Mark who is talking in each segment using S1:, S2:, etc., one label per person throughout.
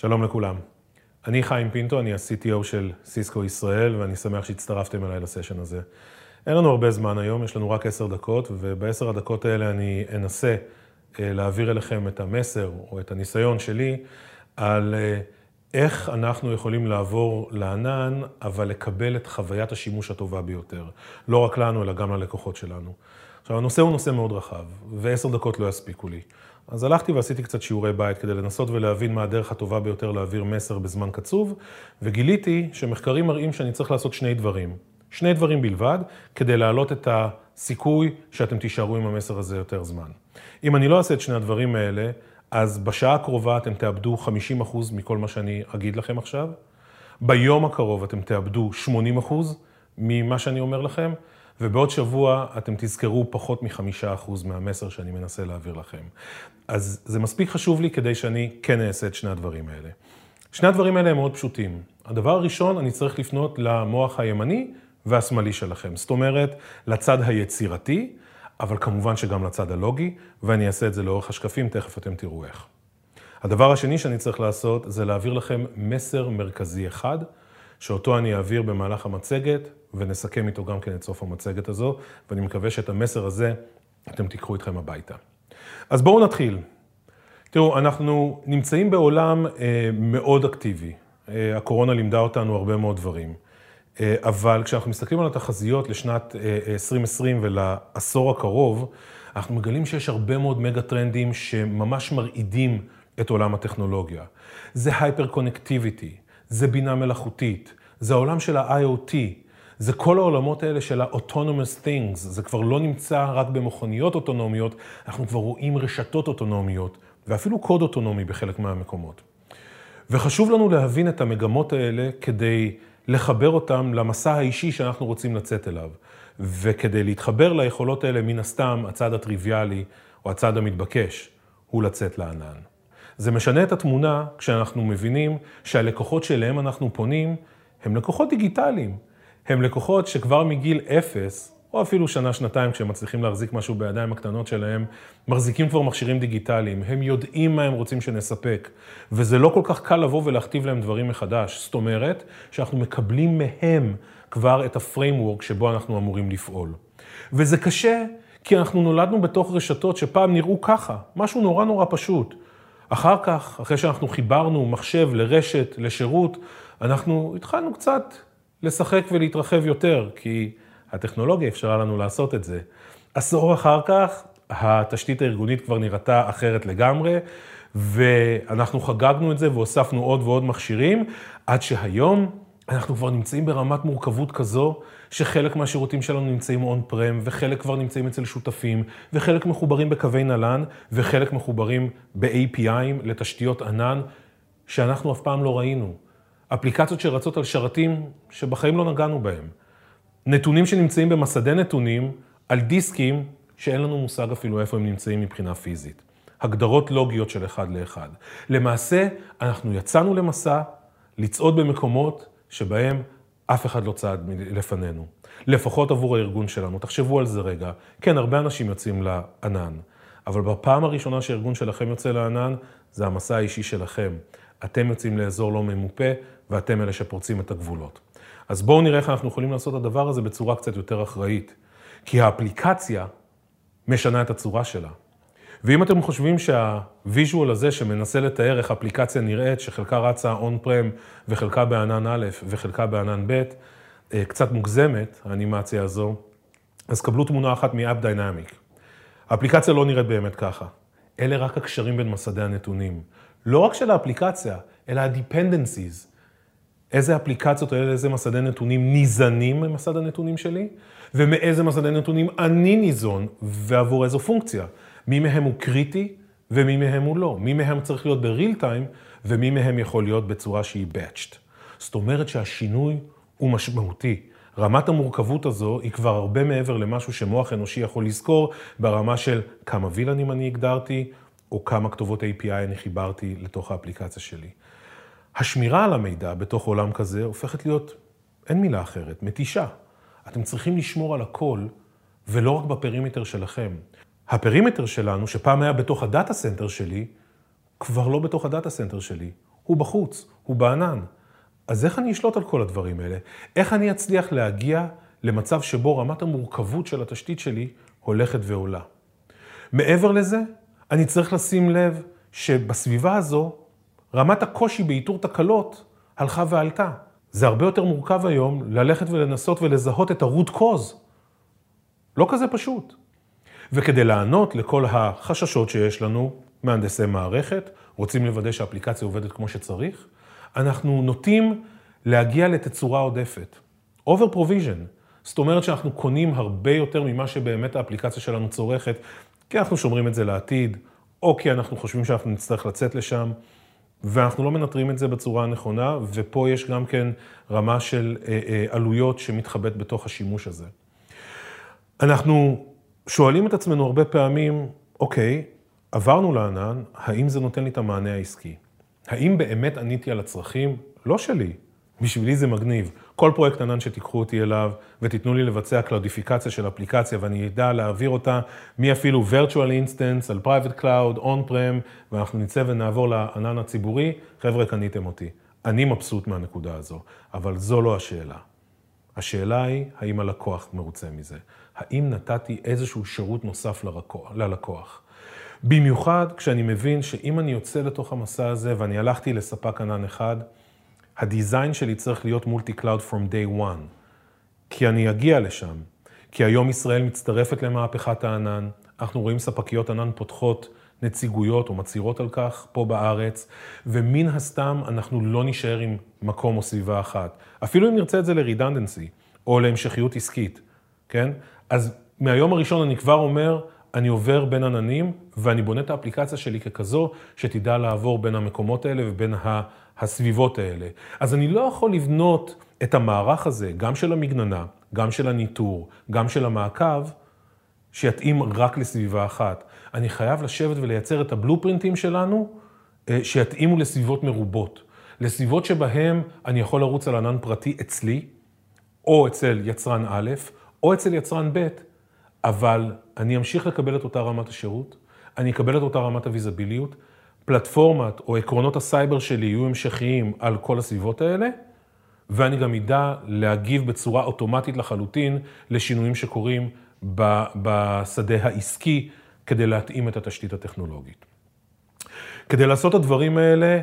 S1: שלום לכולם. אני חיים פינטו, אני ה-CTO של סיסקו ישראל, ואני שמח שהצטרפתם אליי לסשן הזה. אין לנו הרבה זמן היום, יש לנו רק עשר דקות, ובעשר הדקות האלה אני אנסה אה, להעביר אליכם את המסר או את הניסיון שלי על אה, איך אנחנו יכולים לעבור לענן, אבל לקבל את חוויית השימוש הטובה ביותר. לא רק לנו, אלא גם ללקוחות שלנו. עכשיו, הנושא הוא נושא מאוד רחב, ועשר דקות לא יספיקו לי. אז הלכתי ועשיתי קצת שיעורי בית כדי לנסות ולהבין מה הדרך הטובה ביותר להעביר מסר בזמן קצוב, וגיליתי שמחקרים מראים שאני צריך לעשות שני דברים. שני דברים בלבד, כדי להעלות את הסיכוי שאתם תישארו עם המסר הזה יותר זמן. אם אני לא אעשה את שני הדברים האלה, אז בשעה הקרובה אתם תאבדו 50% מכל מה שאני אגיד לכם עכשיו. ביום הקרוב אתם תאבדו 80% ממה שאני אומר לכם, ובעוד שבוע אתם תזכרו פחות מחמישה אחוז מהמסר שאני מנסה להעביר לכם. אז זה מספיק חשוב לי כדי שאני כן אעשה את שני הדברים האלה. שני הדברים האלה הם מאוד פשוטים. הדבר הראשון, אני צריך לפנות למוח הימני והשמאלי שלכם. זאת אומרת, לצד היצירתי, אבל כמובן שגם לצד הלוגי, ואני אעשה את זה לאורך השקפים, תכף אתם תראו איך. הדבר השני שאני צריך לעשות זה להעביר לכם מסר מרכזי אחד, שאותו אני אעביר במהלך המצגת, ונסכם איתו גם כן את סוף המצגת הזו, ואני מקווה שאת המסר הזה אתם תיקחו איתכם הביתה. אז בואו נתחיל. תראו, אנחנו נמצאים בעולם אה, מאוד אקטיבי. אה, הקורונה לימדה אותנו הרבה מאוד דברים. אה, אבל כשאנחנו מסתכלים על התחזיות לשנת 2020 אה, ולעשור הקרוב, אנחנו מגלים שיש הרבה מאוד מגה טרנדים שממש מרעידים את עולם הטכנולוגיה. זה הייפר קונקטיביטי, זה בינה מלאכותית, זה העולם של ה-IoT, זה כל העולמות האלה של ה-autonomous things, זה כבר לא נמצא רק במכוניות אוטונומיות, אנחנו כבר רואים רשתות אוטונומיות, ואפילו קוד אוטונומי בחלק מהמקומות. וחשוב לנו להבין את המגמות האלה כדי לחבר אותם למסע האישי שאנחנו רוצים לצאת אליו. וכדי להתחבר ליכולות האלה, מן הסתם, הצד הטריוויאלי או הצד המתבקש הוא לצאת לענן. זה משנה את התמונה כשאנחנו מבינים שהלקוחות שאליהם אנחנו פונים הם לקוחות דיגיטליים. הם לקוחות שכבר מגיל אפס, או אפילו שנה-שנתיים כשהם מצליחים להחזיק משהו בידיים הקטנות שלהם, מחזיקים כבר מכשירים דיגיטליים, הם יודעים מה הם רוצים שנספק, וזה לא כל כך קל לבוא ולהכתיב להם דברים מחדש. זאת אומרת, שאנחנו מקבלים מהם כבר את ה framework שבו אנחנו אמורים לפעול. וזה קשה, כי אנחנו נולדנו בתוך רשתות שפעם נראו ככה, משהו נורא נורא פשוט. אחר כך, אחרי שאנחנו חיברנו מחשב לרשת, לשירות, אנחנו התחלנו קצת לשחק ולהתרחב יותר, כי הטכנולוגיה אפשרה לנו לעשות את זה. עשור אחר כך, התשתית הארגונית כבר נראתה אחרת לגמרי, ואנחנו חגגנו את זה והוספנו עוד ועוד מכשירים, עד שהיום אנחנו כבר נמצאים ברמת מורכבות כזו, שחלק מהשירותים שלנו נמצאים און פרם, וחלק כבר נמצאים אצל שותפים, וחלק מחוברים בקווי נל"ן, וחלק מחוברים ב-API'ים לתשתיות ענן, שאנחנו אף פעם לא ראינו. אפליקציות שרצות על שרתים שבחיים לא נגענו בהם. נתונים שנמצאים במסדי נתונים על דיסקים שאין לנו מושג אפילו איפה הם נמצאים מבחינה פיזית. הגדרות לוגיות של אחד לאחד. למעשה, אנחנו יצאנו למסע לצעוד במקומות שבהם אף אחד לא צעד לפנינו. לפחות עבור הארגון שלנו. תחשבו על זה רגע. כן, הרבה אנשים יוצאים לענן, אבל בפעם הראשונה שהארגון שלכם יוצא לענן, זה המסע האישי שלכם. אתם יוצאים לאזור לא ממופה, ואתם אלה שפורצים את הגבולות. אז בואו נראה איך אנחנו יכולים לעשות את הדבר הזה בצורה קצת יותר אחראית. כי האפליקציה משנה את הצורה שלה. ואם אתם חושבים שהוויז'ואל הזה שמנסה לתאר איך אפליקציה נראית, שחלקה רצה און פרם וחלקה בענן א' וחלקה בענן ב', אה, קצת מוגזמת, האנימציה הזו, אז קבלו תמונה אחת מ-App Dynamic. האפליקציה לא נראית באמת ככה. אלה רק הקשרים בין מסדי הנתונים. לא רק של האפליקציה, אלא ה-dependencies. איזה אפליקציות או איזה מסדי נתונים ניזנים ממסד הנתונים שלי, ומאיזה מסדי נתונים אני ניזון, ועבור איזו פונקציה. מי מהם הוא קריטי ומי מהם הוא לא. מי מהם צריך להיות בריל טיים, ומי מהם יכול להיות בצורה שהיא batched. זאת אומרת שהשינוי הוא משמעותי. רמת המורכבות הזו היא כבר הרבה מעבר למשהו שמוח אנושי יכול לזכור ברמה של כמה וילנים אני הגדרתי, או כמה כתובות API אני חיברתי לתוך האפליקציה שלי. השמירה על המידע בתוך עולם כזה הופכת להיות, אין מילה אחרת, מתישה. אתם צריכים לשמור על הכל, ולא רק ב perimeter שלכם. ה perimeter שלנו, שפעם היה בתוך ה data center שלי, כבר לא בתוך ה data center שלי. הוא בחוץ, הוא בענן. אז איך אני אשלוט על כל הדברים האלה? איך אני אצליח להגיע למצב שבו רמת המורכבות של התשתית שלי הולכת ועולה? מעבר לזה, אני צריך לשים לב שבסביבה הזו, רמת הקושי באיתור תקלות הלכה ועלתה. זה הרבה יותר מורכב היום ללכת ולנסות ולזהות את ה-root cause. לא כזה פשוט. וכדי לענות לכל החששות שיש לנו, מהנדסי מערכת, רוצים לוודא שהאפליקציה עובדת כמו שצריך, אנחנו נוטים להגיע לתצורה עודפת. over provision. זאת אומרת שאנחנו קונים הרבה יותר ממה שבאמת האפליקציה שלנו צורכת, כי אנחנו שומרים את זה לעתיד, או כי אנחנו חושבים שאנחנו נצטרך לצאת לשם, ואנחנו לא מנטרים את זה בצורה הנכונה, ופה יש גם כן רמה של אה, אה, עלויות שמתחבאת בתוך השימוש הזה. אנחנו שואלים את עצמנו הרבה פעמים, אוקיי, עברנו לענן, האם זה נותן לי את המענה העסקי? האם באמת עניתי על הצרכים? לא שלי, בשבילי זה מגניב. כל פרויקט ענן שתיקחו אותי אליו ותיתנו לי לבצע קלאודיפיקציה של אפליקציה ואני אדע להעביר אותה מאפילו virtual instance על private cloud, on-prem, ואנחנו נצא ונעבור לענן הציבורי, חבר'ה, קניתם אותי. אני מבסוט מהנקודה הזו, אבל זו לא השאלה. השאלה היא, האם הלקוח מרוצה מזה? האם נתתי איזשהו שירות נוסף ללקוח? במיוחד כשאני מבין שאם אני יוצא לתוך המסע הזה ואני הלכתי לספק ענן אחד, ה design שלי צריך להיות multi cloud from day one. כי אני אגיע לשם. כי היום ישראל מצטרפת למהפכת הענן, אנחנו רואים ספקיות ענן פותחות נציגויות או מצהירות על כך פה בארץ, ומן הסתם אנחנו לא נשאר עם מקום או סביבה אחת. אפילו אם נרצה את זה לרידנדנסי, או להמשכיות עסקית, כן? אז מהיום הראשון אני כבר אומר, אני עובר בין עננים, ואני בונה את האפליקציה שלי ככזו, שתדע לעבור בין המקומות האלה ובין הסביבות האלה. אז אני לא יכול לבנות את המערך הזה, גם של המגננה, גם של הניטור, גם של המעקב, שיתאים רק לסביבה אחת. אני חייב לשבת ולייצר את הבלופרינטים שלנו, אה, שיתאימו לסביבות מרובות. לסביבות שבהן אני יכול לרוץ על ענן פרטי אצלי, או אצל יצרן א', או אצל יצרן ב', אבל אני אמשיך לקבל את אותה רמת השירות, אני אקבל את אותה רמת הוויזביליות, פלטפורמת או עקרונות הסייבר שלי יהיו המשכיים על כל הסביבות האלה, ואני גם אדע להגיב בצורה אוטומטית לחלוטין לשינויים שקורים בשדה העסקי כדי להתאים את התשתית הטכנולוגית. כדי לעשות את הדברים האלה,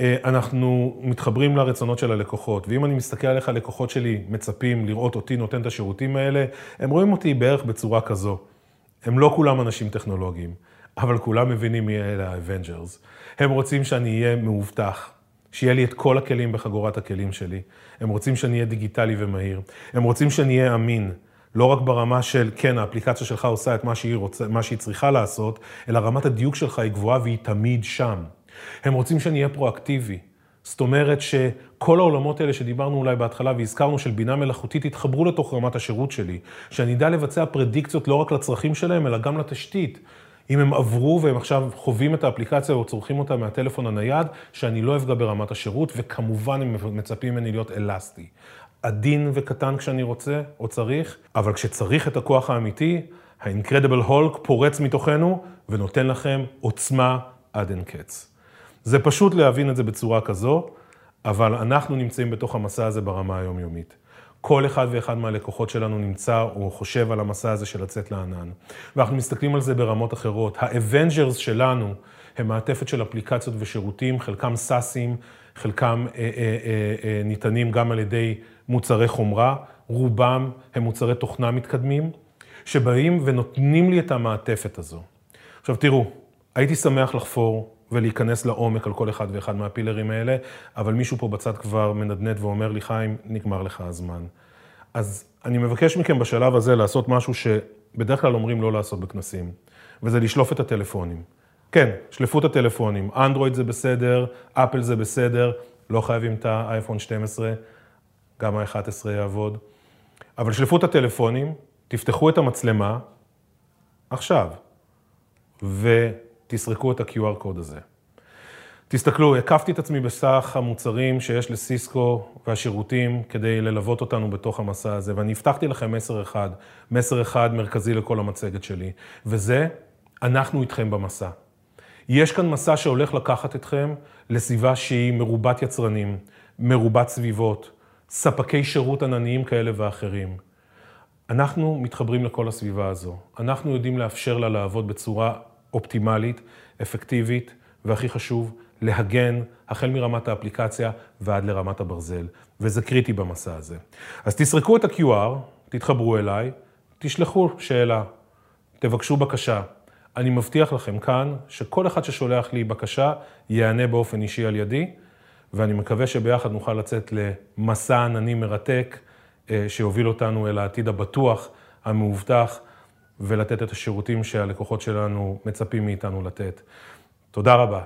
S1: אנחנו מתחברים לרצונות של הלקוחות, ואם אני מסתכל על איך הלקוחות שלי מצפים לראות אותי נותן את השירותים האלה, הם רואים אותי בערך בצורה כזו. הם לא כולם אנשים טכנולוגיים, אבל כולם מבינים מי אלה ה Avengers. הם רוצים שאני אהיה מאובטח, שיהיה לי את כל הכלים בחגורת הכלים שלי. הם רוצים שאני אהיה דיגיטלי ומהיר. הם רוצים שאני אהיה אמין. לא רק ברמה של, כן, האפליקציה שלך עושה את מה שהיא, רוצה, מה שהיא צריכה לעשות, אלא רמת הדיוק שלך היא גבוהה והיא תמיד שם. הם רוצים שאני אהיה פרואקטיבי. זאת אומרת שכל העולמות האלה שדיברנו אולי בהתחלה והזכרנו של בינה מלאכותית יתחברו לתוך רמת השירות שלי. שאני אדע לבצע פרדיקציות לא רק לצרכים שלהם, אלא גם לתשתית. אם הם עברו והם עכשיו חווים את האפליקציה או צורכים אותה מהטלפון הנייד, שאני לא אפגע ברמת השירות, וכמובן הם מצפים ממני להיות אלסטי. עדין וקטן כשאני רוצה או צריך, אבל כשצריך את הכוח האמיתי, ה Incredible Hulk פורץ מתוכנו ונותן לכם עוצמה עד אין קץ. זה פשוט להבין את זה בצורה כזו, אבל אנחנו נמצאים בתוך המסע הזה ברמה היומיומית. כל אחד ואחד מהלקוחות שלנו נמצא או חושב על המסע הזה של לצאת לענן. ואנחנו מסתכלים על זה ברמות אחרות. ה Avengers שלנו הם מעטפת של אפליקציות ושירותים, חלקם סאסים, חלקם אה, אה, אה, אה, ניתנים גם על ידי מוצרי חומרה, רובם הם מוצרי תוכנה מתקדמים, שבאים ונותנים לי את המעטפת הזו. עכשיו תראו, הייתי שמח לחפור ולהיכנס לעומק על כל אחד ואחד מהפילרים האלה, אבל מישהו פה בצד כבר מנדנד ואומר לי, חיים, נגמר לך הזמן. אז אני מבקש מכם בשלב הזה לעשות משהו שבדרך כלל אומרים לא לעשות בכנסים, וזה לשלוף את הטלפונים. כן, שלפו את הטלפונים. אנדרואיד זה בסדר, אפל זה בסדר, לא חייבים את האייפון 12, גם ה-11 יעבוד. אבל שלפו את הטלפונים, תפתחו את המצלמה עכשיו, ו... תסרקו את ה-QR קוד הזה. תסתכלו, הקפתי את עצמי בסך המוצרים שיש לסיסקו והשירותים כדי ללוות אותנו בתוך המסע הזה, ואני הבטחתי לכם מסר אחד, מסר אחד מרכזי לכל המצגת שלי, וזה, אנחנו איתכם במסע. יש כאן מסע שהולך לקחת אתכם לסביבה שהיא מרובת יצרנים, מרובת סביבות, ספקי שירות ענניים כאלה ואחרים. אנחנו מתחברים לכל הסביבה הזו. אנחנו יודעים לאפשר לה לעבוד בצורה אופטימלית, אפקטיבית, והכי חשוב, להגן החל מרמת האפליקציה ועד לרמת הברזל, וזה קריטי במסע הזה. אז תסרקו את ה-QR, תתחברו אליי, תשלחו שאלה, תבקשו בקשה. אני מבטיח לכם כאן שכל אחד ששולח לי בקשה יענה באופן אישי על ידי, ואני מקווה שביחד נוכל לצאת למסע ענני מרתק, אה, שיוביל אותנו אל העתיד הבטוח, המאובטח, ולתת את השירותים שהלקוחות שלנו מצפים מאיתנו לתת. תודה רבה.